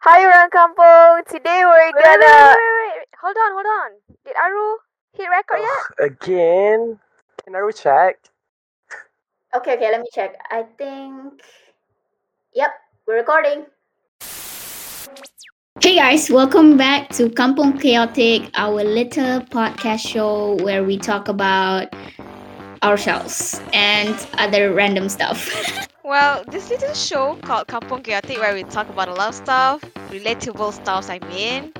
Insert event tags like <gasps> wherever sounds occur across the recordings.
Hi orang kampung. Today we're Wait, wait, gonna. wait, wait, wait. Hold on, hold on. Did Aru hit record yet? Ugh, again? Can Aru check? Okay, okay, let me check. I think. Yep, we're recording. Hey guys, welcome back to Kampung Chaotic, our little podcast show where we talk about ourselves and other random stuff. <laughs> Well, this little show called Kampung Chaotic where we talk about a lot of stuff, relatable stuff I mean.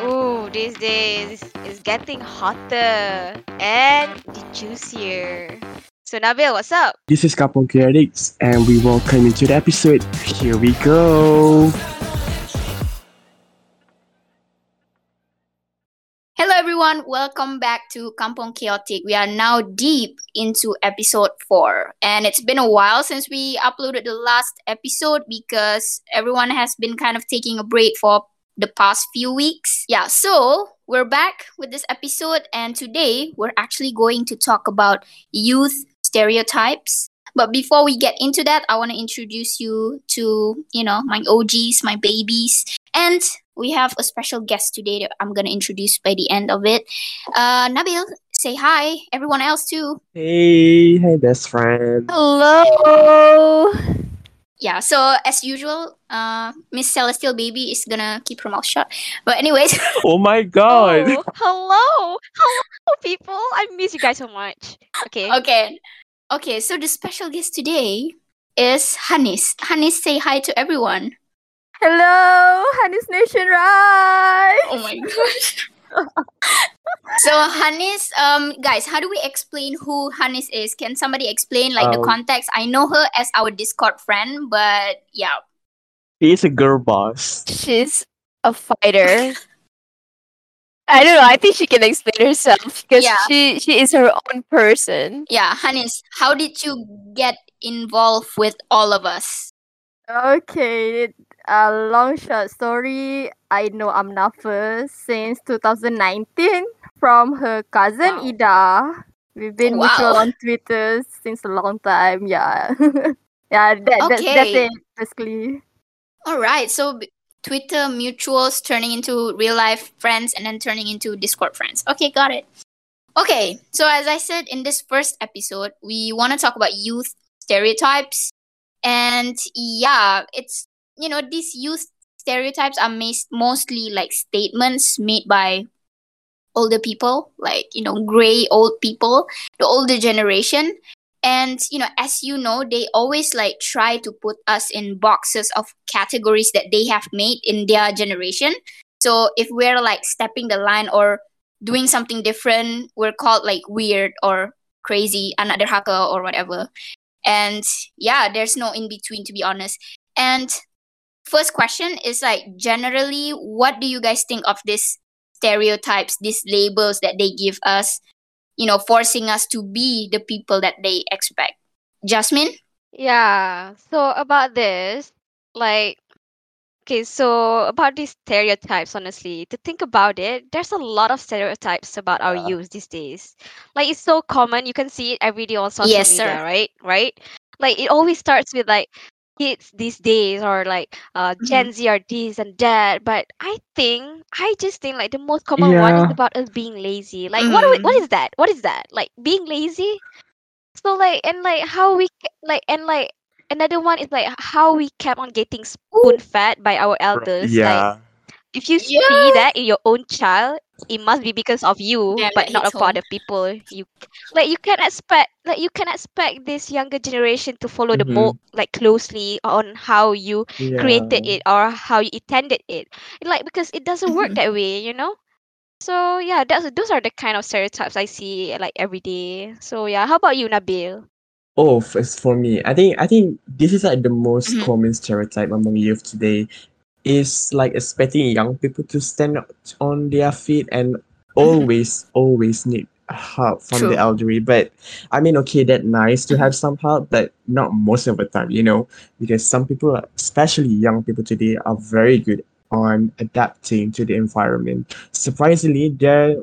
Ooh, these days it's getting hotter and juicier. So Nabil, what's up? This is Kampung Chaotic, and we welcome you to the episode. Here we go. Hello everyone, welcome back to Kampung Chaotic. We are now deep into episode 4 and it's been a while since we uploaded the last episode because everyone has been kind of taking a break for the past few weeks. Yeah, so we're back with this episode and today we're actually going to talk about youth stereotypes. But before we get into that, I want to introduce you to, you know, my OGs, my babies, and we have a special guest today that I'm gonna introduce by the end of it. Uh, Nabil, say hi. Everyone else too. Hey, hey, best friend. Hello. Yeah. So as usual, uh, Miss Celestial Baby is gonna keep her mouth shut. But anyways, <laughs> Oh my god. Oh, hello, hello, people. I miss you guys so much. Okay. okay, okay. So the special guest today is Hanis. Hanis, say hi to everyone. Hello, Hanis Nation Rise. Oh my gosh. so Hanis, um, guys, how do we explain who Hanis is? Can somebody explain like the Um, context? I know her as our Discord friend, but yeah. He's a girl boss. She's a fighter. I don't know. I think she can explain herself because Yeah. she she is her own person. Yeah, Hanis, how did you get involved with all of us? Okay, a long short story. I know Amna first since 2019 from her cousin Wow. Ida. We've been oh, mutual on Twitter since a long time. Yeah, <laughs> yeah. That, that's that's it basically. All right, so Twitter mutuals turning into real life friends and then turning into Discord friends. Okay, got it. Okay, so as I said in this first episode, we want to talk about youth stereotypes. And yeah, it's, you know, these youth stereotypes are mas- mostly like statements made by older people, like, you know, gray old people, the older generation. And, you know, as you know, they always like try to put us in boxes of categories that they have made in their generation. So if we're like stepping the line or doing something different, we're called like weird or crazy, another hacker or whatever. And yeah, there's no in between to be honest. And first question is like generally what do you guys think of these stereotypes, these labels that they give us, you know, forcing us to be the people that they expect? Jasmine? Yeah. So about this, like, okay, so about these stereotypes, honestly, to think about it, there's a lot of stereotypes about our Yeah. youth these days. Like, it's so common. You can see it every day on social Yes, media, sir. right? Right? Like, it always starts with like kids these days or like uh Gen Z or this and that. But I think, I just think like the most common one is Yeah. about us being lazy. Like, what, do we, what Mm. is that? What is that? Like, being lazy? So like and like how we ke- like and like another one is like how we kept on getting spoon fed by our elders. Like Yeah. if you see that in your own child, it must be because of you, Damn, but not hits of other people. You like you can expect like you can expect this younger generation to follow the Mhm. mold like closely on how you created it or how you intended it. Like because it doesn't work Mhm. that way, you know. So yeah, that's those are the kind of stereotypes I see like every day. So yeah, how about you, Nabil? Oh, as for me, I think I think this is like the most Mhm. common stereotype among youth today is like expecting young people to stand on their feet and always always need help from the elderly. But I mean, okay, that's nice to have some help, but not most of the time, you know, because some people, especially young people today, are very good on adapting to the environment. Surprisingly, their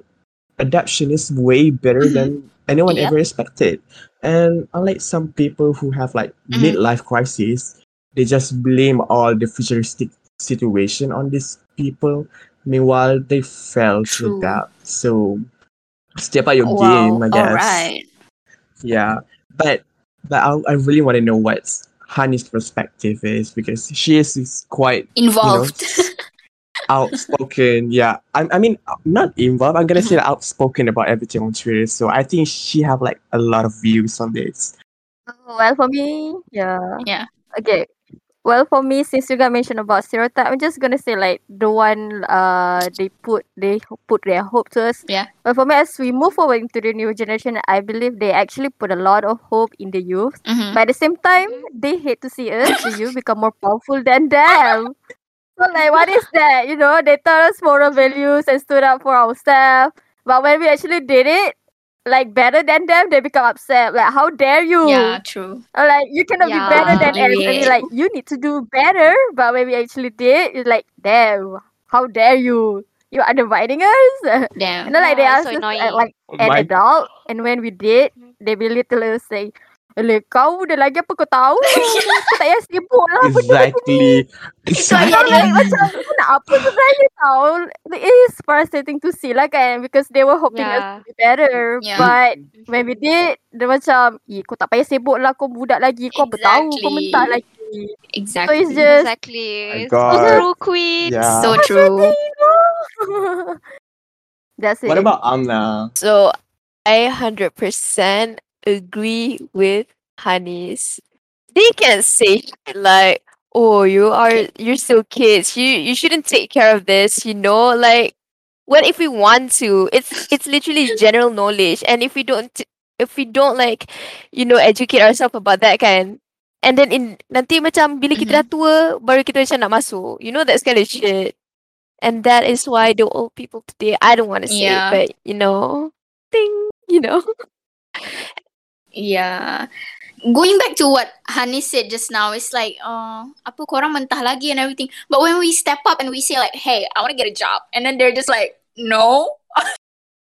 adaptation is way better Mhm. than anyone Yep. ever expected. And unlike some people who have like Mhm. midlife crisis, they just blame all the futuristic situation on these people. Meanwhile, they fail to adapt. So step out your Wow. game, I guess. right. Yeah, but but I, I really want to know what Hani's perspective is because she is, is quite Involved. <laughs> outspoken. Yeah, I, I mean not involved. I'm gonna say outspoken about everything on Twitter. So I think she have like a lot of views on this. Well, for me, yeah. Yeah. Okay. Well, for me, since you guys mentioned about stereotype, I'm just gonna say like the one uh they put they put their hope to us. Yeah. But for me, as we move forward into the new generation, I believe they actually put a lot of hope in the youth. Mhm. But at the same time, they hate to see us, the youth, become more powerful than them. So like, what is that? You know, they taught us moral values and stood up for ourselves. But when we actually did it, like better than them, they become upset. Like, how dare you? Yeah, true. Or like you cannot Yeah. be better than Yeah. everybody. Like you need to do better. But when we actually did, it's like, damn, how dare you? You are dividing us? Damn. and then like they Yeah, asked so us annoying. like Oh an my adult, and when we did, they belittle us saying, "Ele kau dah lagi apa kau tahu? <laughs> Kau tak payah sibuk lah benda macam ni." exactly. So So, exactly. like macam kau nak apa sebenarnya tau It is frustrating to see lah kan Because they were hoping us Yeah. to be better Yeah. But when we did Dia macam Eh kau tak payah sibuk lah Kau budak lagi Kau apa tahu Kau Exactly. mentak lagi So Exactly. it's just Exactly. My So true, queen. Yeah. so true. <laughs> That's it what about Amna? So I hundred percent agree with Hani's. They can say shit like, "Oh, you are you're still kids. You you shouldn't take care of this." You know, like what if we want to? It's it's literally general knowledge, and if we don't if we don't like, you know, educate ourselves about that kind. and then in nanti macam bila kita dah mm-hmm. tua baru kita macam nak masuk. You know that's kind of shit. And that is why the old people today, I don't want to say, it, but you know, thing, you know. <laughs> Yeah. Going back to what Hani said just now, it's like, uh, apa korang mentah lagi and everything. But when we step up and we say like, hey, I want to get a job. And then they're just like, no.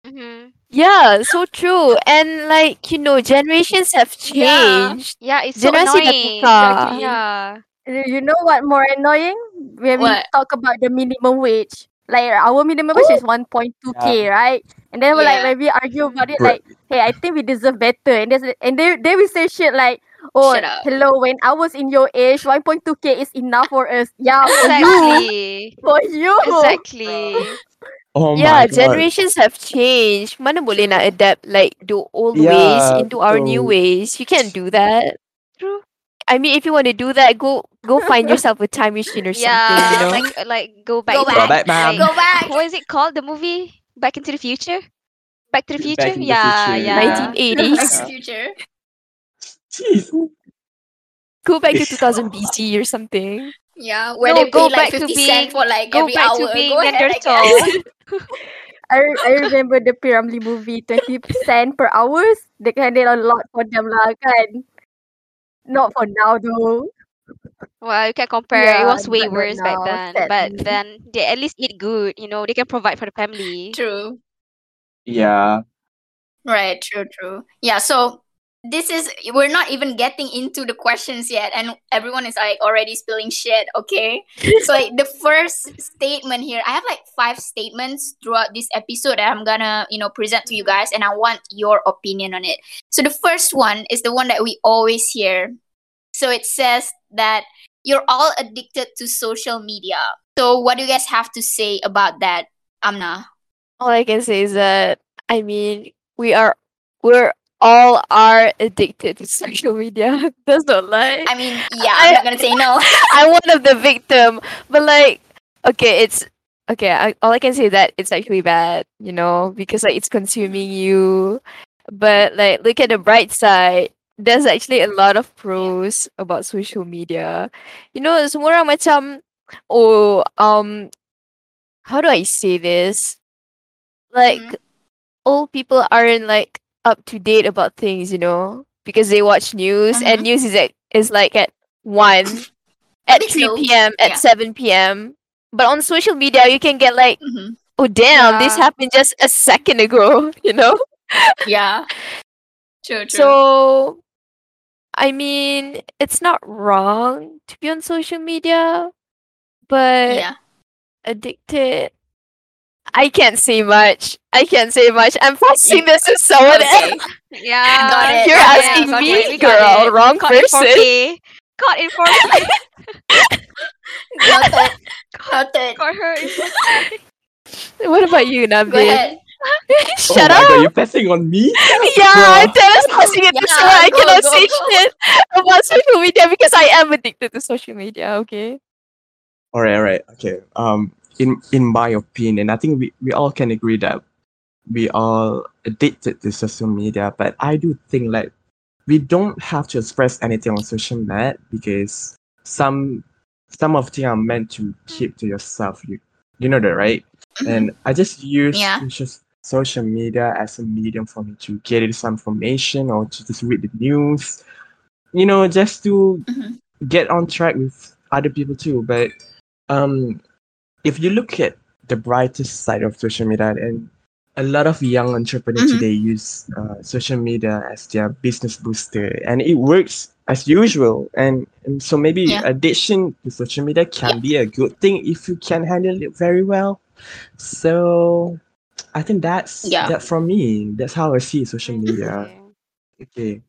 mm-hmm. Yeah, so true. And like, you know, generations have changed. Yeah, yeah it's so Generasi dah annoying. tukar. Yeah. You know what more annoying? When we talk about the minimum wage Like our minimum wage is 1.2k, right? And then we're like Yeah. when we argue about it, like, hey, I think we deserve better. And there's and they they will say shit like, oh, Shut up. hello, when I was in your age, 1.2k is enough for us. Yeah, for you, Exactly. <laughs> for you. exactly. Oh yeah, my god. generations have changed. Mana boleh nak adapt like the old ways into our new ways. You can't do that. True. I mean, if you want to do that, go go find <laughs> yourself a time machine or something. Yeah, You know. like like go back. Go to- Go back, like- Go back. What is it called? The movie Back into the Future. Back to the Back Future. in the yeah, Future, yeah. yeah. 1980s. Back to the future. Jeez. Go back to <laughs> 2000 BC or something. Yeah, where No, they go pay like back to 50 being- cents for like Go every back hour. to being Go ahead, I Neanderthal. guess. <laughs> <laughs> I, I remember the P. Ramlee movie, 20 cent per hours. They can did a lot for them lah kan. Not for now though. Well, you can compare. it was way but not worse back now, then. But then they at least eat good. You know, they can provide for the family. True. Yeah. Right, true, true. Yeah, so this is we're not even getting into the questions yet and everyone is like already spilling shit, okay? <laughs> so like the first statement here, I have like five statements throughout this episode that I'm gonna, you know, present to you guys and I want your opinion on it. So the first one is the one that we always hear. So it says that you're all addicted to social media. So what do you guys have to say about that, Amna? All I can say is that I mean we are we're all are addicted to <laughs> social media. <laughs> That's not lie. I mean, yeah, I'm I- not gonna say no. <laughs> I'm one of the victim, but like, okay, it's okay. I, all I can say is that it's actually bad, you know, because like it's consuming you. But like, look at the bright side. There's actually a lot of pros about social media. You know, semua orang macam, oh, um, how do I say this? Like, Mhm. old people aren't like up to date about things, you know, because they watch news and Mhm. news is at is like at one <laughs> at 3 slow. p.m. at Yeah. 7 p.m. But on social media, you can get like, Mhm. oh, damn, this happened just a second ago, <laughs> you know? Yeah. True, true. So, I mean, it's not wrong to be on social media, but yeah. addicted. I can't say much. I can't say much. I'm passing this to someone Okay. else. Yeah. Got it, You're got asking got me, it, we got girl. it. Wrong Caught in person. 4K. Caught in 4K. Noted. Noted. Got <laughs> her in 4K. What about you, Go Nabil? ahead. <laughs> Oh Shut up. god, you're passing on me? Yeah, Bro. Tara's passing it to someone. I cannot go, say go. shit about social media because I am addicted to social media. Okay. All right, all right, okay. Um, in in my opinion, I think we, we all can agree that we all addicted to social media. But I do think like we don't have to express anything on social media because some some of them are meant to keep to yourself. You you know that, right? And I just use Yeah. just social media as a medium for me to get some information or to just read the news. You know, just to Mhm. get on track with other people too. But um, if you look at the brightest side of social media, and a lot of young entrepreneurs Mhm. today use uh, social media as their business booster, and it works as usual. And, and so maybe Yeah. addiction to social media can be a good thing if you can handle it very well. So I think that's Yeah. that from me. That's how I see social media. Interesting. Okay.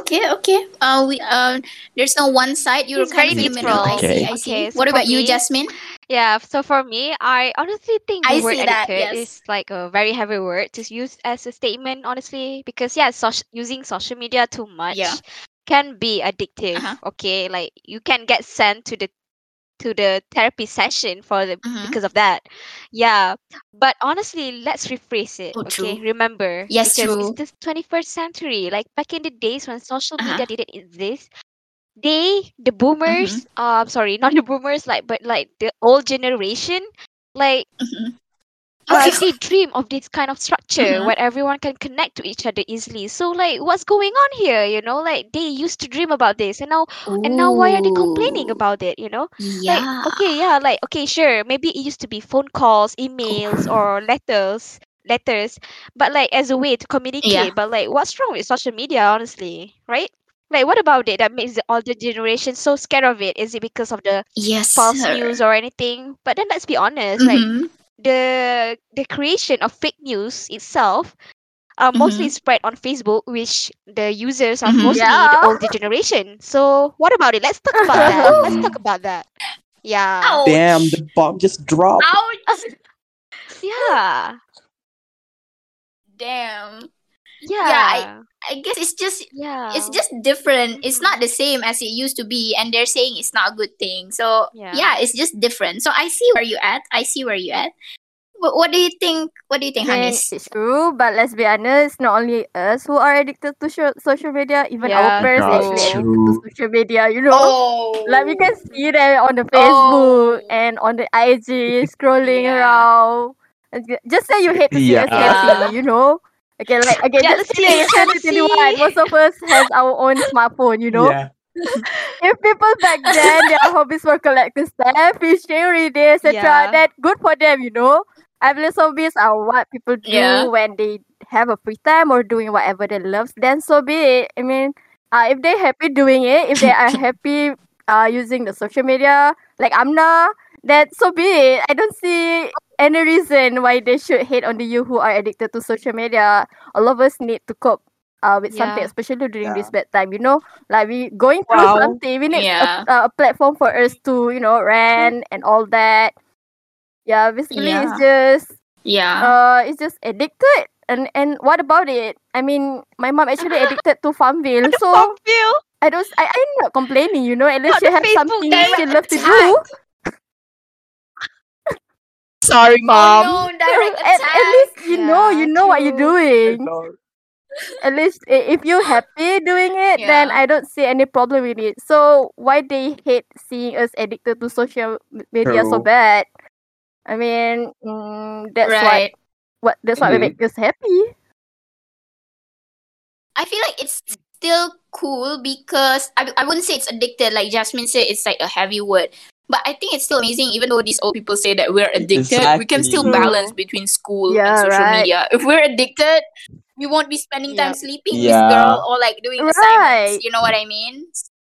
Okay, okay. Uh, we uh, there's no one side. You're It's kind of in the middle. I neutral. see. Okay. I see. Okay, so what for about you, me- Jasmine? Yeah, so for me, I honestly think the I word see that, addicted yes. is like a very heavy word to use as a statement, honestly, because yeah, soc- using social media too much Yeah. can be addictive. Uh-huh. Okay, like you can get sent to the to the therapy session for the Mhm. because of that. Yeah, but honestly, let's rephrase it. Oh, okay, true. remember Yes, because true. it's the 21st century. Like back in the days when social Uh-huh. media didn't exist, they the boomers Mm-hmm. uh, i'm sorry <laughs> not the boomers like but like the old generation like Mhm. Okay. they dream of this kind of structure Mhm. where everyone can connect to each other easily so like what's going on here you know like they used to dream about this and now and now why are they complaining about it you know Yeah. like okay yeah like okay sure maybe it used to be phone calls emails or letters letters but like as a way to communicate but like what's wrong with social media honestly right like what about it that makes the older generation so scared of it is it because of the Yes. false sir. news or anything but then let's be honest like Mhm. The the creation of fake news itself uh, mostly Mm-hmm. spread on Facebook, which the users are Mhm. mostly the older generation. So what about it? Let's talk about that. <laughs> Let's talk about that. Yeah. Ouch. Damn, the bomb just dropped. Ouch. <laughs> Yeah. Damn. Yeah. I guess it's just yeah. it's just different. It's not the same as it used to be, and they're saying it's not a good thing. So Yeah. yeah, it's just different. So I see where you at. I see where you at. What, what do you think? What do you think, I mean, Hanis? it's true, but let's be honest, not only us who are addicted to sho- social media, even Yeah, our parents That's actually addicted to social media, you know? Oh, Like we can see them on the Facebook Oh. and on the IG <laughs> scrolling Yeah. around. Just say you hate to see us Yeah. happy, you know? Okay, like okay, just Jealousy, say it's 2021. Most of us has our own smartphone, you know? Yeah. <laughs> If people back then their hobbies were collecting stamps, fishing, reading, etc., Yeah. that good for them, you know. I believe hobbies are what people do Yeah. when they have a free time or doing whatever they love. Then so be it. I mean, uh, if they're happy doing it, if they are <laughs> happy uh, using the social media, like Amna, then so be it. I don't see any reason why they should hate on the you who are addicted to social media. All of us need to cope uh, with something, especially during Yeah. this bad time. You know, like we going through Wow. something. We need Yeah. a, a platform for us to you know rant and all that. Yeah, basically it's just yeah. uh it's just addicted. And and what about it? I mean, my mom actually <laughs> addicted to Farmville, so Feel I don't. I I'm not complaining. You know, at least Not she the have Facebook something direct she love to do. Attack. Sorry, mom. oh no, direct At, attack. at least you know, you Yeah, know what you're doing. At least if you're happy doing it, then I don't see any problem with it. So why they hate seeing us addicted to social m- media so bad? I mean, mm, that's right. what what that's what Mhm. makes us happy. I feel like it's still cool because I, I wouldn't say it's addicted. Like Jasmine said, it's like a heavy word. But I think it's still amazing, even though these old people say that we're addicted, we can still balance between school and social right. media. If we're addicted, we won't be spending time Yep. sleeping, Miss Yeah. Girl, or like doing Right. assignments. You know what I mean?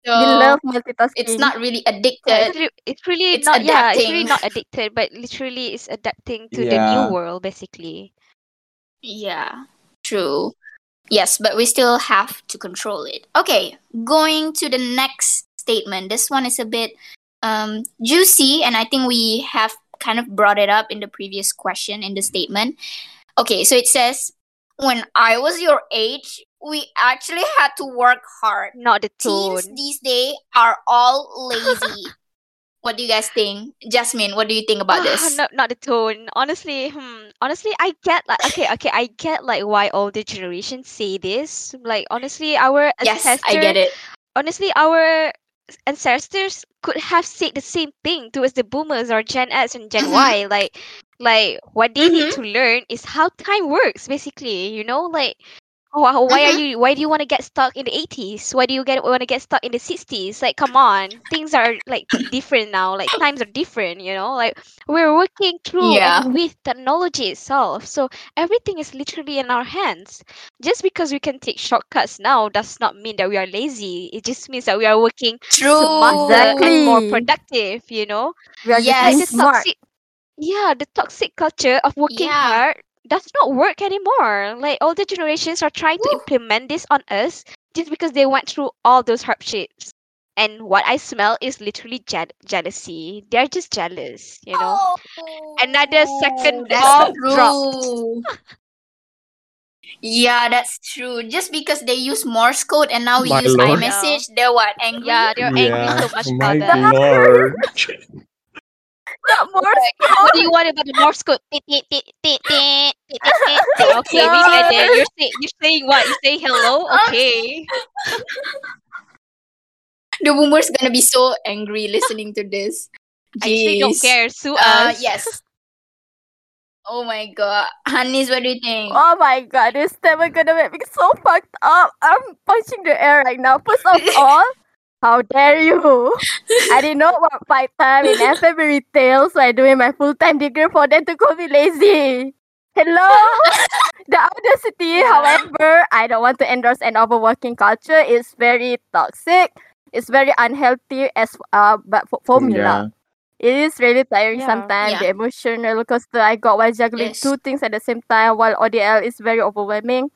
So we love multitasking. it's not really addicted. it's, really It's not yeah, it's really not addicted, but literally it's adapting to the new world basically. Yeah, true. Yes, but we still have to control it. Okay, going to the next statement. This one is a bit um, juicy, and I think we have kind of brought it up in the previous question in the statement. Okay, so it says, When I was your age, we actually had to work hard. Not the Teens tone. these days are all lazy. <laughs> what do you guys think? Jasmine, what do you think about this? <sighs> not not the tone. Honestly, hmm, honestly, I get like okay, okay, I get like why older generations say this. Like honestly, our Yes, ancestors, I get it. honestly, our ancestors could have said the same thing towards the boomers or Gen X and Gen Mhm. Y. Like, like what they need Mhm. to learn is how time works. Basically, you know, like. Why, why are Mhm. you why do you want to get stuck in the 80s why do you get want to get stuck in the 60s like come on things are like different now like times are different you know like we're working through Yeah. and with technology itself so everything is literally in our hands just because we can take shortcuts now does not mean that we are lazy it just means that we are working True. smarter and more productive you know we are Yes. like smart. toxic yeah the toxic culture of working Yeah. hard does not work anymore like older generations are trying to implement this on us just because they went through all those hardships and what i smell is literally je- jealousy they're just jealous you know Another second Oh, bomb dropped. Yeah, that's true. Just because they use Morse code and now we My use lord. iMessage, they're what angry? yeah they're angry so much <laughs> my about lord. <laughs> not Morse okay. What do you want about the Morse code? okay, we said. You're, say, you're saying what? You say hello? Okay. <laughs> the boomer's gonna be so angry listening to this. Jeez. I actually don't care. Sue uh, us. Yes. Oh my god. Hani's. what do you think? Oh my god, this time is gonna make me so fucked up. I'm punching the air right now. First of <laughs> all, how dare you? I did not work part time in FM retail, so I'm doing my full time degree for them to call me lazy. Hello? the audacity, Yeah. however, I don't want to endorse an overworking culture. It's very toxic. It's very unhealthy as uh but for me formula. It is really tiring Yeah. sometimes. The Yeah. emotional roller coaster I got while juggling Yes. two things at the same time while ODL is very overwhelming.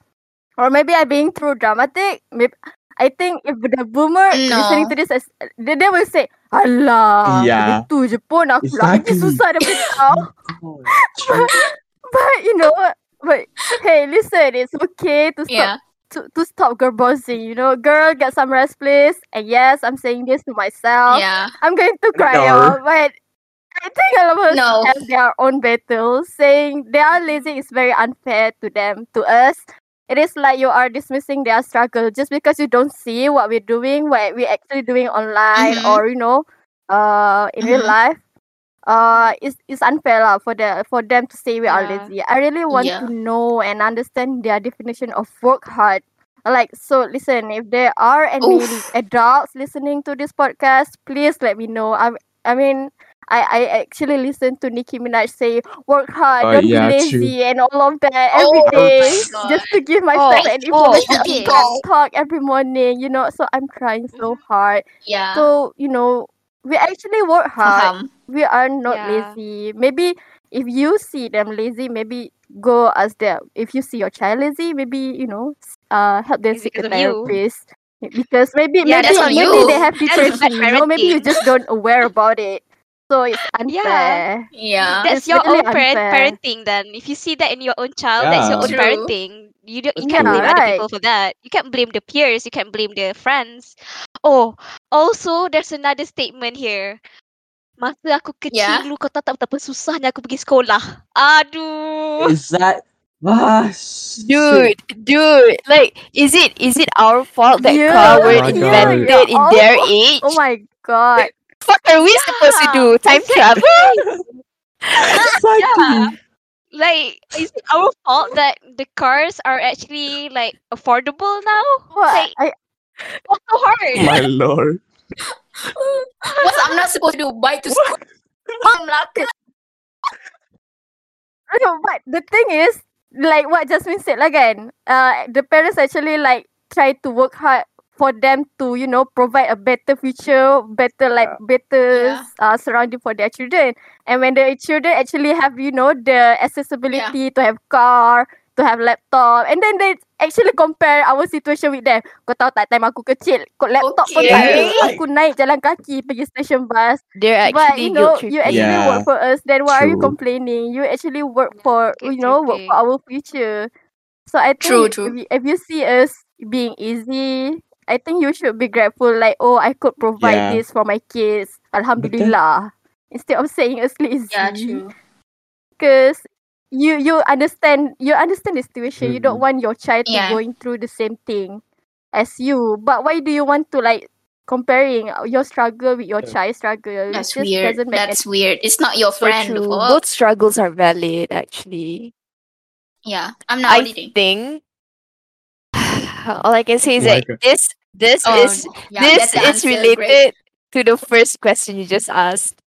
Or maybe I'm being too dramatic. Maybe I think if the boomer listening No. to this, as, they, they will say, Alah, Yeah. itu je pun aku lah lagi Exactly. susah daripada <laughs> kau. True. <laughs> But you know what? But hey, listen, it's okay to stop Yeah. to, to stop girl bossing. You know, girl, get some rest, please. And yes, I'm saying this to myself. Yeah. I'm going to cry No. out, but I think a lot of us No. have their own battles. Saying they are lazy is very unfair to them. To us, it is like you are dismissing their struggle just because you don't see what we're doing, what we're actually doing online, Mhm. or you know, uh, in real Mhm. life. Uh, it's, it's unfair lah for the for them to say we are lazy. I really want Yeah. to know and understand their definition of work hard. Like so, listen. If there are any Oof. adults listening to this podcast, please let me know. I I mean, I I actually listen to Nicki Minaj say work hard, Oh, don't yeah, be true. lazy, and all of that Oh every my day, God. just to give myself Oh, an oh, information okay. <laughs> talk every morning. You know, so I'm trying so hard. Yeah. So you know, we actually work hard Faham. we are not Yeah. lazy. Maybe if you see them lazy, maybe go ask them. If you see your child lazy, maybe you know, uh, help them seek a because you. Because maybe Yeah, maybe maybe you. they have That's depression. You know, maybe you just don't aware about it. So it's Yeah. unfair. Yeah. That's It's your really own parent unfair. parenting then. If you see that in your own child, that's your Yeah. own True. parenting. You don't you can't blame other right. people for that. You can't blame the peers, you can't blame the friends. Oh, also there's another statement here. Masa aku kecil Yeah. dulu kau tahu tak betapa susahnya aku pergi sekolah. Aduh. Is that ah Dude, dude, like, is it is it our fault that Yeah, car Oh my God. invented yeah, in all their for- age? Oh my god. What are we supposed to do? Time travel? exactly. Like, is it our fault that the cars are actually like affordable now? What? Like, I, what's so hard? My lord. What I'm not supposed to do? Bike to school. Mom Melaka. <laughs> No, but the thing is, like what Jasmine said lah kan, uh, the parents actually like try to work hard for them to you know provide a better future better like better Yeah. uh, surrounding for their children and when the children actually have you know the accessibility to have car to have laptop and then they actually compare our situation with them kau tahu tak time aku kecil kau laptop pun tak ada Okay. aku naik jalan kaki pergi station bus They're but actually you know you actually Yeah. work for us then why are you True. complaining you actually work for you know work Guilt-tripping. for our future so i think True, if true. you- if you see us being easy i think you should be grateful like oh i could provide Yeah. this for my kids alhamdulillah instead of saying us lazy Yeah, true. because you you understand you understand the situation you don't want your child to going through the same thing as you but why do you want to like comparing your struggle with your Yeah. child's struggle That's it just weird. doesn't make That's weird. It's not your friend. true. Oh, Both struggles are valid, actually. yeah. I'm not I auditing. think all I can say is Oh my that this this Oh, is yeah, this is answer. related to the first question you just asked.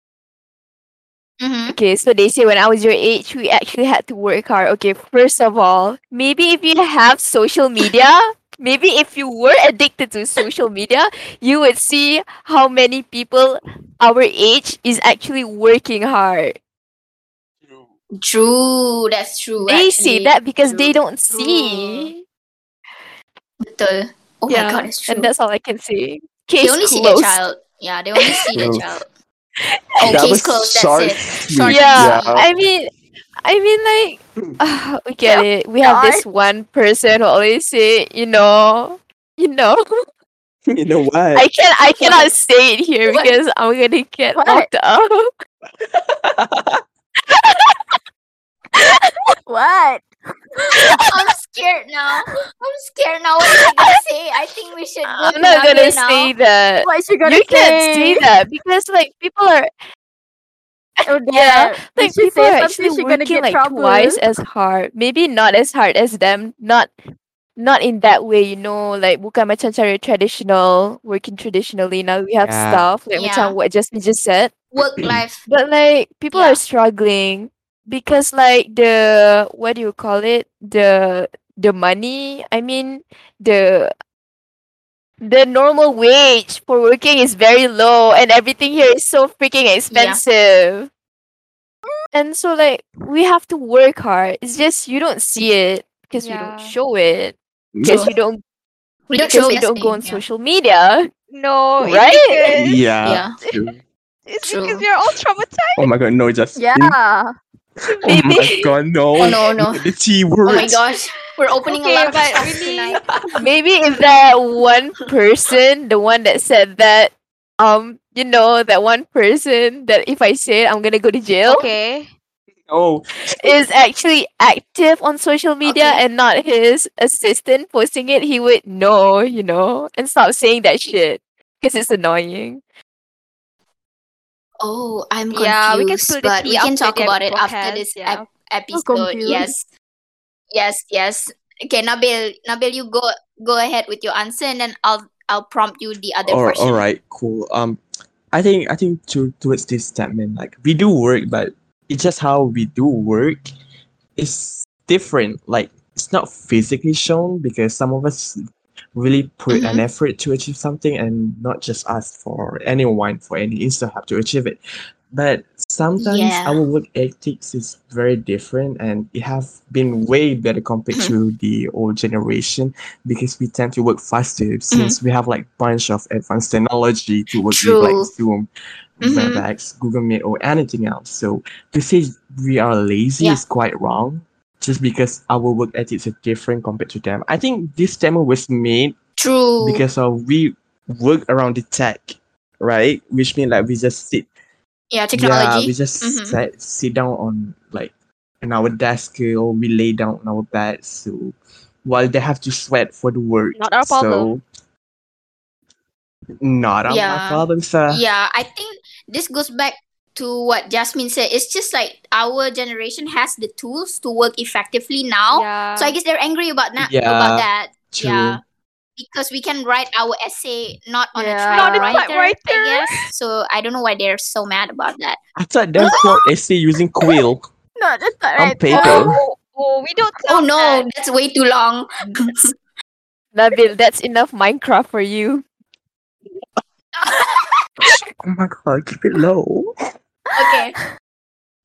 Mm-hmm. Okay, so they say when I was your age, we actually had to work hard. Okay, first of all, maybe if you have social media, <laughs> maybe if you were addicted to social media, you would see how many people our age is actually working hard. True. That's true. They see that because they don't see. Betul. Oh yeah, my god, it's true. and that's all I can say. They Case only see the child. Yeah, they only see the <laughs> child. <laughs> Oh, That case closed. That's it. sweet. Short yeah, and. I mean, I mean, like, uh, <sighs> we get it. We have this one person who always say, you know, you know. <laughs> You know what? I can not I cannot say it here What? because I'm gonna get What? locked up. what I'm scared now. I'm scared now. What is he gonna say? I think we should go I'm not gonna Nabil now. say that. what is she gonna You say can't say that because like people are <laughs> oh Yeah, dear. like she people are say actually something she gonna working get like trouble twice as hard. Maybe not as hard as them. Not not in that way, you know, like bukan macam cara traditional, working traditionally. Now we have Yeah. stuff like Yeah. macam what Jasmine just said. Work life. <clears throat> But like people Yeah. are struggling because like the what do you call it? The the money, I mean the the normal wage for working is very low and everything here is so freaking expensive. And so like we have to work hard. It's just you don't see it because we don't show it. Because True. you don't We don't because show we don't go on yeah. social media. No, Right? because- yeah. <laughs> Yeah. It's True. because you're all traumatized. Oh my god, no, just yeah <laughs> Oh my god, no. Oh no, no. The T Oh my gosh. We're opening Okay, a lot of but stuff really- tonight. <laughs> maybe if that one person, the one that said that, um, you know, that one person that if I say it, I'm gonna go to jail, Okay. Oh, is actually active on social media Okay. and not his assistant posting it, he would know, you know, and stop saying that shit because it's annoying. Oh, I'm confused. Yeah, we can but we can talk about it after this yeah. ep- episode. Yes. Yes, yes. Okay, Nabil, Nabil, you go go ahead with your answer and then I'll I'll prompt you the other all, question. all right, cool. Um, I think I think to towards this statement, like we do work, but it's just how we do work It's different. Like it's not physically shown because some of us really put an effort to achieve something, and not just us for anyone for any insta have to achieve it. But sometimes Yeah. our work ethics is very different, and it have been way better compared to <laughs> the old generation because we tend to work faster since we have like bunch of advanced technology to work with like Zoom, Mhm. WebEx, Google Meet, or anything else. So to say we are lazy Yeah. is quite wrong, just because our work ethics are different compared to them. I think this demo was made True. because of we work around the tech, right? Which means like we just sit yeah, technology yeah, we just Mhm. sit, sit down on like in our desk uh, or we lay down on our bed. So while they have to sweat for the work, Not our problem. So not our Yeah. problem, sir. yeah, I think this goes back to what Jasmine said. It's just like our generation has the tools to work effectively now. Yeah. So I guess they're angry about that. Yeah, about that. True. Yeah. Because we can write our essay not on Yeah. a Not a typewriter, I guess. So I don't know why they're so mad about that. I thought that's <laughs> what essay using quill no that's not on right paper. oh, oh, we don't. Oh no, that. that's way too long. <laughs> Nabil, that's enough Minecraft for you. <laughs> Oh my god, keep it low. okay.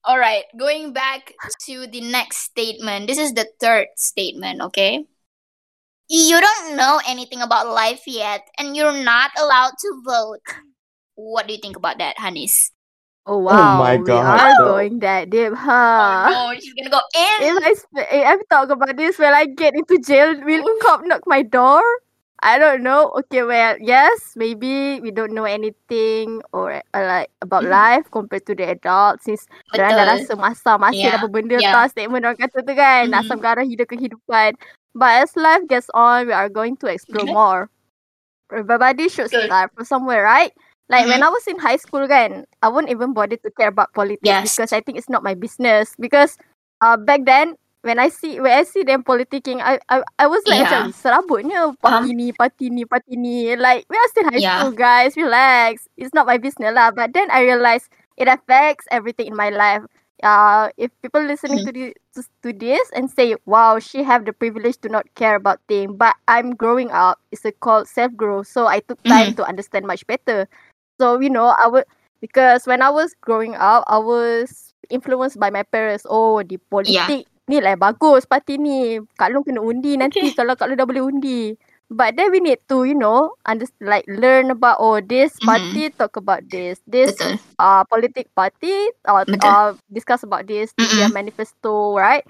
All right. Going back to the next statement. This is the third statement, okay? You don't know anything about life yet, and you're not allowed to vote. What do you think about that, Hanis? Oh wow, my we God. are going that deep, huh? Oh no, she's gonna go in. If I sp- if I talk about this when I get into jail, will cop knock my door? I don't know. Okay, well, yes, maybe we don't know anything or uh, like about Mhm. life compared to the adults since Diorang dah Betul. rasa masa masih Yeah, apa benda yeah. tau statement orang kata tu kan Mhm. asam garam hidup kehidupan. But as life gets on, we are going to explore Mhm. more. Everybody should Betul. start from somewhere, right? Like when Mhm. I was in high school kan, I won't even bother to care about politics Yes. because I think it's not my business. Because uh, back then when I see when I see them politicking, I I, I was like Yeah. macam serabutnya parti ni, parti ni, parti ni. Like we are still high Yeah. school guys, relax. It's not my business lah. But then I realized it affects everything in my life. Uh, if people listening to, the, to to this and say, "Wow, she have the privilege to not care about things," but I'm growing up. It's a called self growth, so I took time to understand much better. So you know, I would because when I was growing up, I was influenced by my parents. Oh, di politik ni lah bagus parti ni. Kak Long kena undi nanti Okay. kalau Kak Long dah boleh undi. But then we need to, you know, understand like learn about oh this Mhm. party talk about this, this Betul. uh politic party Betul. uh, discuss about this in their manifesto, right?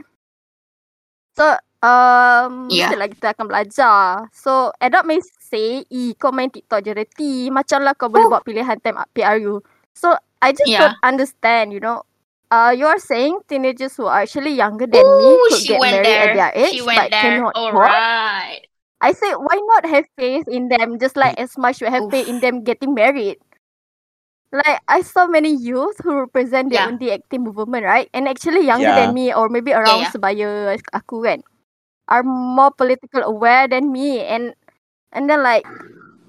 So um Yeah. lah kita akan belajar. So adult may say, "Eh, kau main TikTok je reti. Macam lah kau boleh Oh. buat pilihan time PRU." So I just Yeah. don't understand, you know. Uh, you are saying teenagers who are actually younger than me Ooh, could she get married there. at their age She went but there. cannot All vote. right. I say, why not have faith in them just like as much you have faith in them getting married? Like I saw many youth who represent the Yeah. Undi18 movement, right? And actually younger Yeah. than me or maybe around yeah. sebaya aku kan, are more political aware than me and and then like,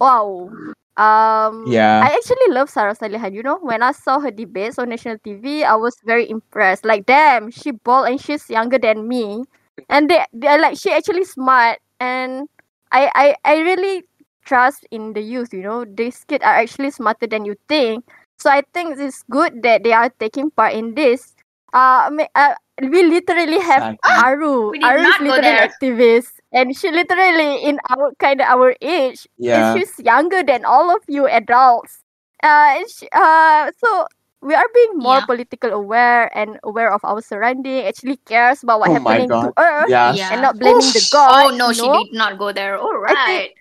wow. Um, Yeah. I actually love Sarah Salihan. You know, when I saw her debates on national TV, I was very impressed. Like, damn, she bold and she's younger than me, and they they're like she actually smart, and I I I really trust in the youth. You know, these kids are actually smarter than you think. So I think it's good that they are taking part in this. Uh, I mean, uh we literally have. Aru. Aru is literally there. activist, and she literally in our kind of our age Yeah. and she's younger than all of you adults. Uh, and she, uh, so we are being more Yeah. political aware and aware of our surrounding. Actually cares about what Oh happening to God. Earth Yeah. Yeah. and not blaming the oh, Oof. God. Oh no, she know? did not go there. All right. I think-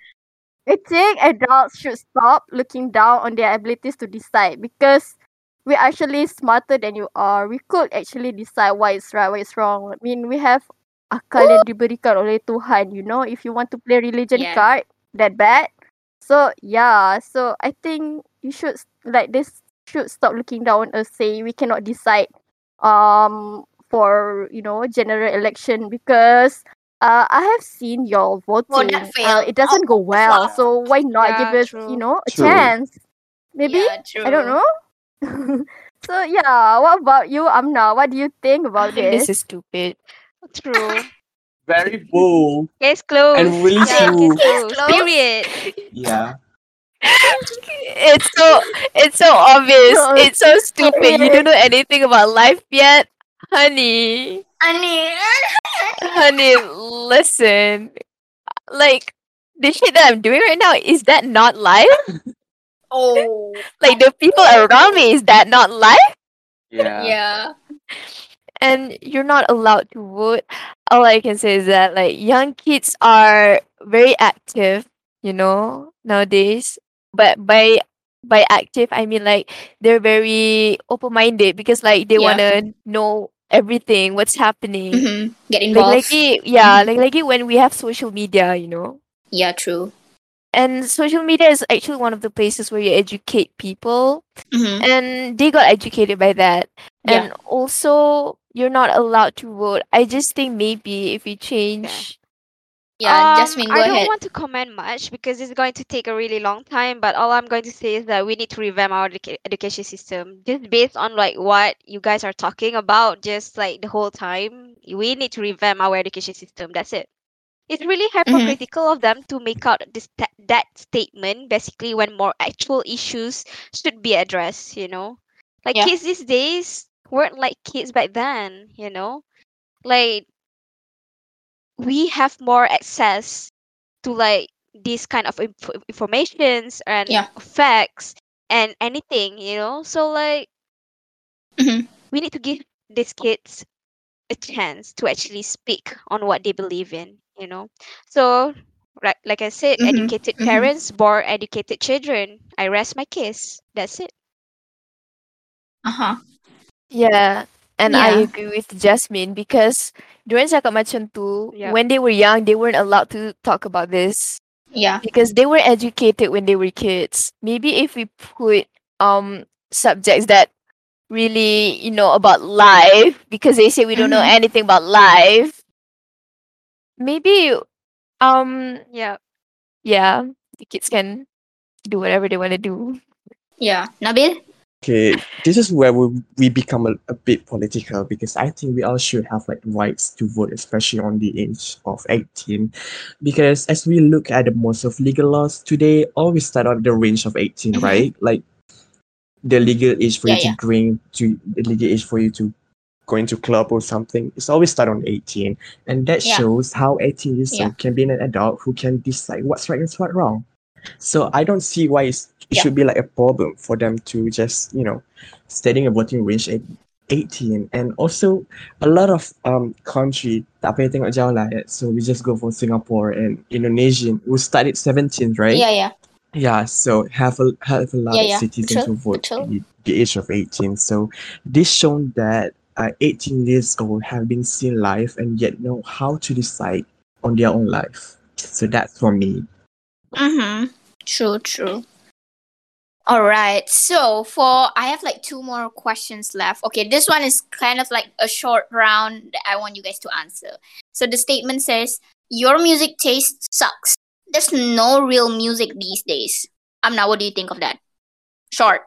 I think adults should stop looking down on their abilities to decide because we're actually smarter than you are. We could actually decide what is right, what is wrong. I mean, we have akal yang diberikan oleh Tuhan, you know, if you want to play religion Yeah. card that bad. So, yeah, so I think you should, like, this should stop looking down on us saying we cannot decide um for, you know, general election because uh, I have seen y'all voting. uh, failed. it doesn't go well. flop. So why not Yeah, give us, true. you know, a True. chance? Maybe Yeah, true. I don't know. <laughs> so yeah, what about you, Amna? What do you think about <laughs> This this? is stupid. True. Very bold. Case closed. And really yeah, true. Case closed. Closed. Period. Yeah. <laughs> It's so it's so obvious. So It's so stupid. You don't know anything about life yet, honey. Honey, Honey, listen. Like the shit that I'm doing right now is that not life? Oh. Like the people around me is that not life? Yeah. Yeah. and you're not allowed to vote. All I can say is that like young kids are very active, you know, nowadays. But by by active I mean like they're very open minded because like they Yeah. wanna know everything, what's happening. hmm Get Like involved. lagi yeah, like lagi when we have social media, you know. yeah, true. And social media is actually one of the places where you educate people hmm and they got educated by that Yeah. and also you're not allowed to vote i just think maybe if you change Yeah, Um, Jasmine, go I don't ahead. want to comment much because it's going to take a really long time. But all I'm going to say is that we need to revamp our educa- education system, just based on like what you guys are talking about, just like the whole time. We need to revamp our education system. That's it. it's really hypocritical of them to make out this that, that statement basically when more actual issues should be addressed. You know, like Yeah. kids these days weren't like kids back then. You know, like we have more access to like these kind of inf- informations and Yeah. facts and anything you know so like Mhm. we need to give these kids a chance to actually speak on what they believe in you know so right like i said Mhm, educated mhm. parents bore educated children i rest my case that's it Uh-huh. Yeah. And I agree with Jasmine because during cakap macam tu, Yeah. when they were young, they weren't allowed to talk about this Yeah. because they were educated when they were kids. Maybe if we put um subjects that really, you know, about life because they say we don't know Mhm. anything about life. Maybe um yeah yeah, the kids can do whatever they want to do. Yeah. Nabil? Okay, this is where we, we become a, a bit political because I think we all should have like rights to vote, especially on the age of 18. Because as we look at the most of legal laws today, always start at the range of 18, Mhm. right? Like the legal age for Yeah, you yeah. to drink, to the legal age for you to go into club or something. It's always start on 18. And that Yeah. shows how 18 years old can be an adult who can decide what's right and what's wrong. So I don't see why it's, it Yeah. should be like a problem for them to just, you know, setting a voting range at 18. And also a lot of um country tak payah tengok jauh lah. eh. So we just go for Singapore and Indonesian who start at 17, right? Yeah, yeah. Yeah, so have a have a lot Yeah, of yeah. citizens who vote at the, the age of 18. So this shown that uh, 18 years old have been seen life and yet know how to decide on their own life. So that's for me. Mm-hmm. True, true. All right. So for I have like two more questions left. Okay, this one is kind of like a short round that I want you guys to answer. So the statement says, Your music taste sucks. There's no real music these days. Amna, what do you think of that? Short.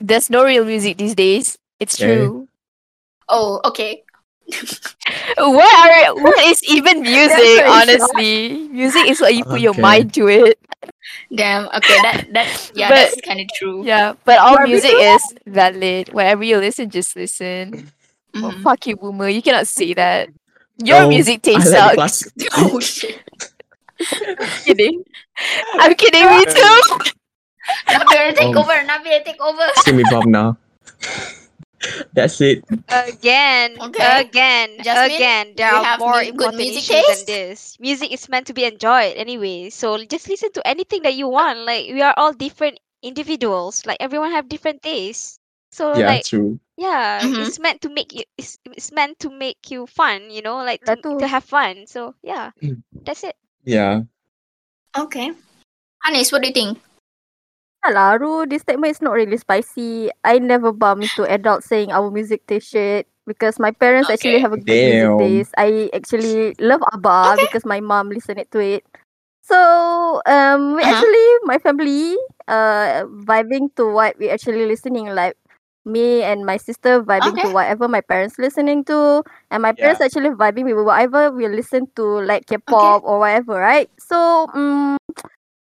There's no real music these days. It's Okay. true. Oh, okay. <laughs> What are what is even music? honestly, music is what you put your mind to it. Damn. Okay, that that yeah, But- that's kind of true. Yeah, but all Barbie music too? is valid. Whatever you listen, just listen. Oh, Mhm. fuck you, boomer. You cannot say that. Your No, music I taste like sucks. classic. <laughs> Oh shit. I'm <laughs> kidding. I'm kidding. Me too. Nabil, take Oh. over. Nabil, take over. See me Bob now. <laughs> That's it. again Okay. again Jasmine, again there are more mu- important music issues taste? than this music is meant to be enjoyed anyway so just listen to anything that you want like we are all different individuals like everyone have different tastes so Yeah, like true. yeah Mhm. it's meant to make you it's, it's meant to make you fun you know like to, to have fun so yeah Mm. that's it Yeah. Okay. Anis, what do you think? Alah, Ru, this statement is not really spicy. I never bump into adults saying our music taste shit because my parents actually have a good Damn. music taste. I actually love ABBA Okay. because my mom listened it to it. So um, we Uh-huh. actually my family uh vibing to what we actually listening like me and my sister vibing to whatever my parents listening to and my parents actually vibing with whatever we listen to like K-pop or whatever right so um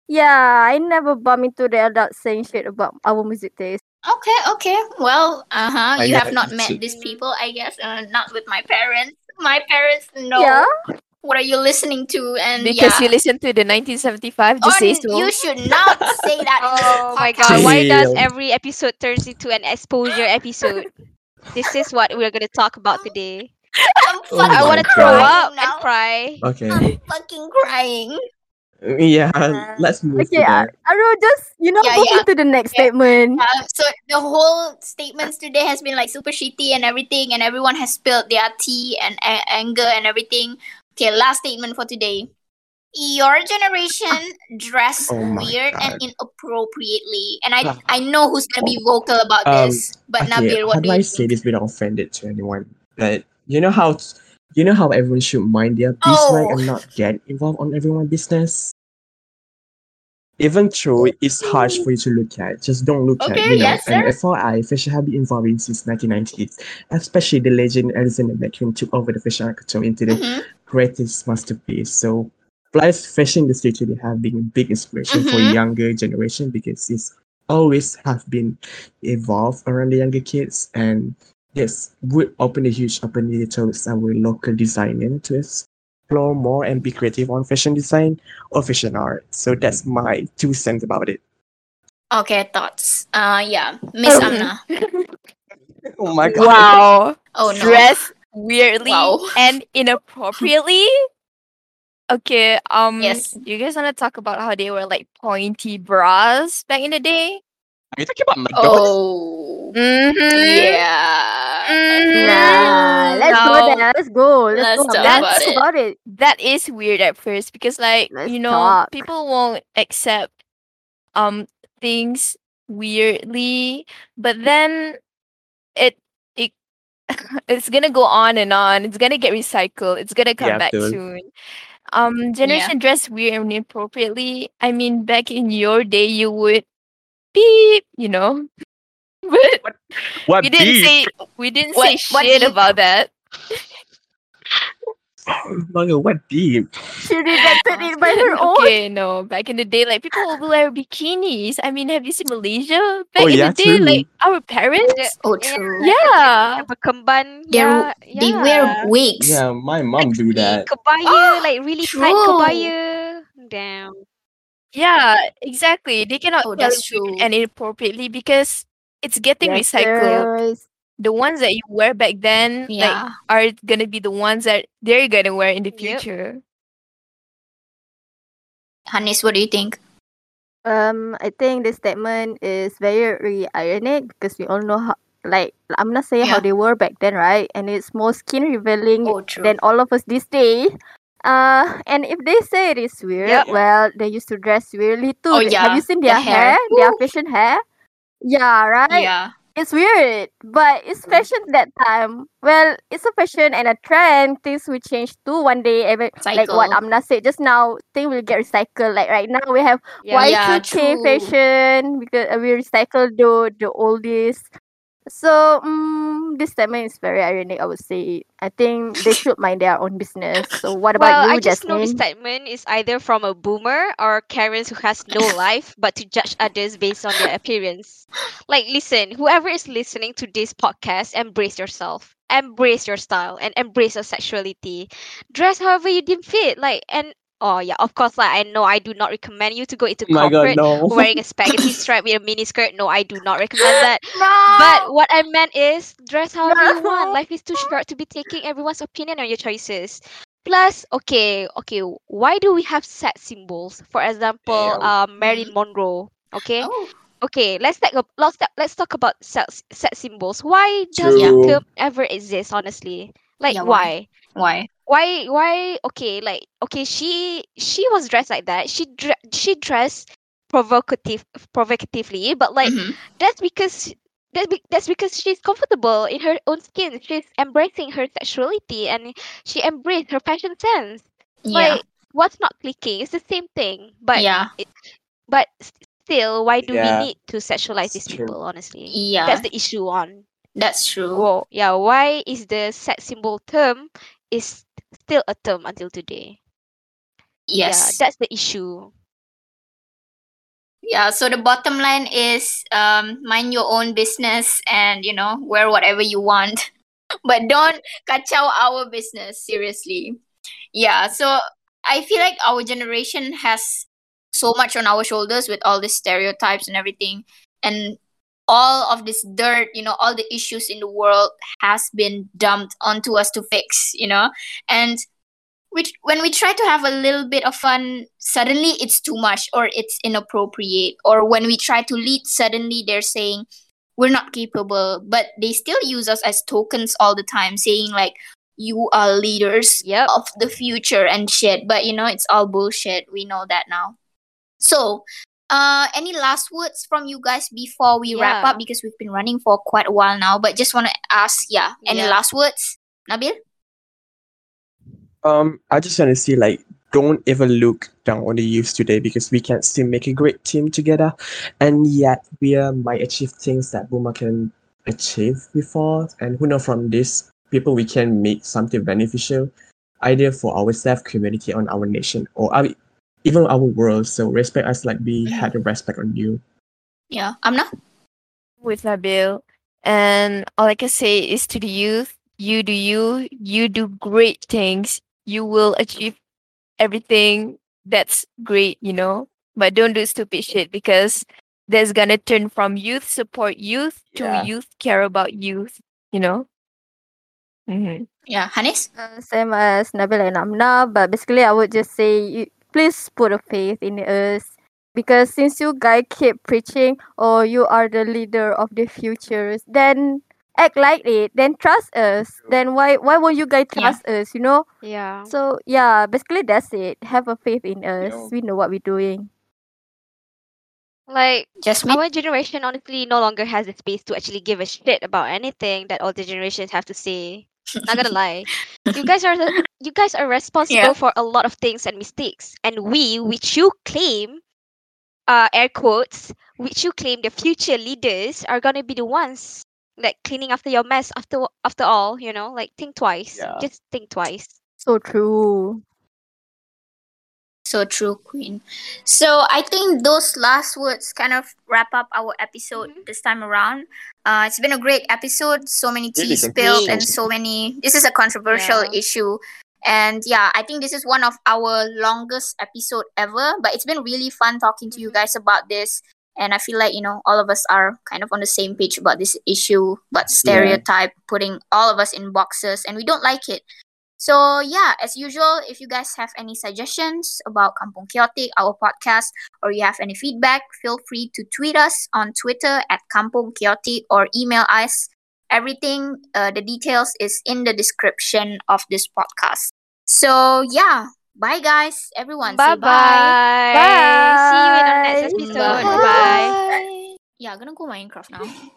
yeah I never bump into the adults saying shit about our music taste Okay, okay. Well, uh huh. You have not met music. these people, I guess. Uh, not with my parents. My parents know yeah what are you listening to, and Because yeah. you listen to the 1975, just say so. you should not say that. <laughs> oh my podcast. god why does every episode turns into an exposure episode this is what we're going to talk about today I'm Oh fucking i want to throw crying up and cry Okay. I'm fucking crying. <laughs> Yeah, let's move okay to. Aru just you know Yeah, move yeah. into the next Yeah. statement Uh, so the whole statements today has been like super shitty and everything, and everyone has spilled their tea and a- anger and everything. Okay, last statement for today. Your generation dress Oh my weird and inappropriately, and I Ah. I know who's gonna be vocal about Um, this, but okay, Nabil, how what do do I you say this without offended to anyone? But you know how you know how everyone should mind their business Oh. and not get involved on everyone's business. Even though it's harsh for you to look at, just don't look at, Okay, you know. yes, and sir. FYI, fashion have been evolving since 1990s, especially the legend Alexander McQueen took over the fashion architecture into the Mhm. greatest masterpiece. So, plus fashion industry today have been a big inspiration for Mhm. younger generation because it's always have been evolved around the younger kids and this would open a huge opportunity towards our local designer to explore more and be creative on fashion design or fashion art. So that's my two cents about it. Okay, thoughts. Uh, yeah, Miss Amna. <laughs> Oh my god. Wow. Oh no. Dress weirdly Wow. and inappropriately. <laughs> Okay, um Yes. do you guys want to talk about how they were like pointy bras back in the day? Are you talking about McDonald's? Oh. Mm-hmm. Yeah. Nah, let's go there. Let's go. Let's, Let's go. talk Let's about talk it. about it. That is weird at first because like Let's you know talk. people won't accept um things weirdly, but then it it <laughs> it's gonna go on and on. It's gonna get recycled. It's gonna come Yeah, back dude. soon. Um, generation dress weird and inappropriately. I mean, back in your day, you would beep, you know, but What we didn't beef? say we didn't What- say what shit beef? about that. <laughs> Manga, what beef? She rejected it by her <laughs> own. Okay, no. Back in the day, like people would wear bikinis. I mean, have you seen Malaysia back Oh, in yeah, the day? true. Like our parents. Oh, true. Yeah. Apa kemban? They're, yeah, They wear wigs. Yeah, my mom do that. Kebaya, ah, like really tight True. kebaya. Damn. Yeah, exactly. They cannot Oh, tell that's true. and inappropriately because it's getting Yes, recycled. sirs. The ones that you wear back then, like, are gonna be the ones that they're gonna wear in the Yep. future. Hanis, what do you think? Um, I think this statement is very ironic because we all know how, like, I'm not saying how they were back then, right? And it's more skin revealing Oh, than all of us these days. Uh, and if they say it is weird, Yep. well, they used to dress weirdly too. Oh, Have you seen their their hair. hair? Their fashion hair? Yeah, right? yeah. It's weird, but it's Mm. fashion that time. Well, it's a fashion and a trend. Things will change too one day. Even like what. Amna said just now, things will get recycled. Like right now, we have Yeah. Yeah, Y2K true. fashion because uh, we recycle the the oldies. So um, this statement is very ironic. I would say. I think they should mind their own business. So what about well, you, I just know this statement is either from a boomer or Karens who has no <laughs> life but to judge others based on their appearance. Like, listen, whoever is listening to this podcast, embrace yourself, embrace your style, and embrace your sexuality. Dress however you deem fit. Like, and oh yeah, of course, like I know I do not recommend you to go into Oh my god, corporate no. <laughs> wearing a spaghetti strap with a mini skirt. No, I do not recommend <gasps> that. No. But what I meant is dress however you want. Life is too short to be taking everyone's opinion on your choices. Plus, okay, okay, why do we have sex symbols? For example, Yeah. um, Marilyn Monroe. Okay, Oh, okay, let's talk. ab- Let's talk, let's talk about set sex symbols. Why does that True. term ever exist? Honestly, like Yeah, why? why? Why? Why? Why? Okay, like okay, she she was dressed like that. She dre- she dressed provocative provocatively, but like Mhm. that's because that's, be- that's because she's comfortable in her own skin. She's embracing her sexuality and she embraced her fashion sense. Yeah. Like what's not clicking? It's the same thing. But yeah. but still, why do Yeah, we need to sexualize it's these true. people? Honestly, Yeah. that's the issue. On That's true. whoa, yeah. Why is the sex symbol term is still a term until today? Yeah, Yes. that's the issue. Yeah, so the bottom line is um mind your own business and you know, wear whatever you want. <laughs> but don't kacau our business, seriously. Yeah, so I feel like our generation has so much on our shoulders with all the stereotypes and everything. And all of this dirt, you know, all the issues in the world has been dumped onto us to fix, you know? And which when we try to have a little bit of fun suddenly it's too much or it's inappropriate. Or when we try to lead suddenly they're saying we're not capable. But they still use us as tokens all the time saying like you are leaders Yep. of the future and shit. But you know it's all bullshit. We know that now. So uh any last words from you guys before we wrap up? Because we've been running for quite a while now but just want to ask yeah any Yeah. last words? Nabil? Um, I just want to say like don't ever look down on the youth today because we can still make a great team together, and yet we uh, might achieve things that Boomer can achieve before, and who know from this people we can make something beneficial, either for ourselves, community, on our nation, or our, even our world. So respect us like we had a respect on you. Yeah, I'm not with Nabil. And all I can say is to the youth, you do you, you do great things. You will achieve everything that's great, you know. But don't do stupid shit because that's gonna turn from youth support youth to Yeah. youth care about youth, you know. Mm-hmm. Yeah, Hanis. Uh, same as Nabil and Amna, but basically I would just say you, please put a faith in us because since you guys keep preaching or you are the leader of the futures, then act like it, then trust us. Then why why won't you guys Yeah. trust us? You know. Yeah. So yeah, basically that's it. Have a faith in us. Yeah. We know what we're doing. Like Just me. our generation honestly no longer has the space to actually give a shit about anything that older generations have to say. Not gonna lie. You guys are the, you guys are responsible Yeah. for a lot of things and mistakes. And we, which you claim, uh air quotes, which you claim the future leaders are gonna be the ones like cleaning after your mess after after all, you know, like think twice. Yeah. Just think twice. So true. So true, Queen. So I think those last words kind of wrap up our episode this time around. Uh, it's been a great episode. So many tea Really spilled and so many. This is a controversial Yeah. issue, and yeah, I think this is one of our longest episode ever. But it's been really fun talking to you guys about this. And I feel like you know all of us are kind of on the same page about this issue, but stereotype putting all of us in boxes, and we don't like it. So yeah, as usual, if you guys have any suggestions about Kampung Chaotic, our podcast, or you have any feedback, feel free to tweet us on Twitter at Kampung Chaotic or email us. Everything, uh, the details is in the description of this podcast. So yeah, bye guys, everyone. Bye Say bye. bye. See you in our next episode. Bye. Bye bye. Yeah, I'm gonna go Minecraft now.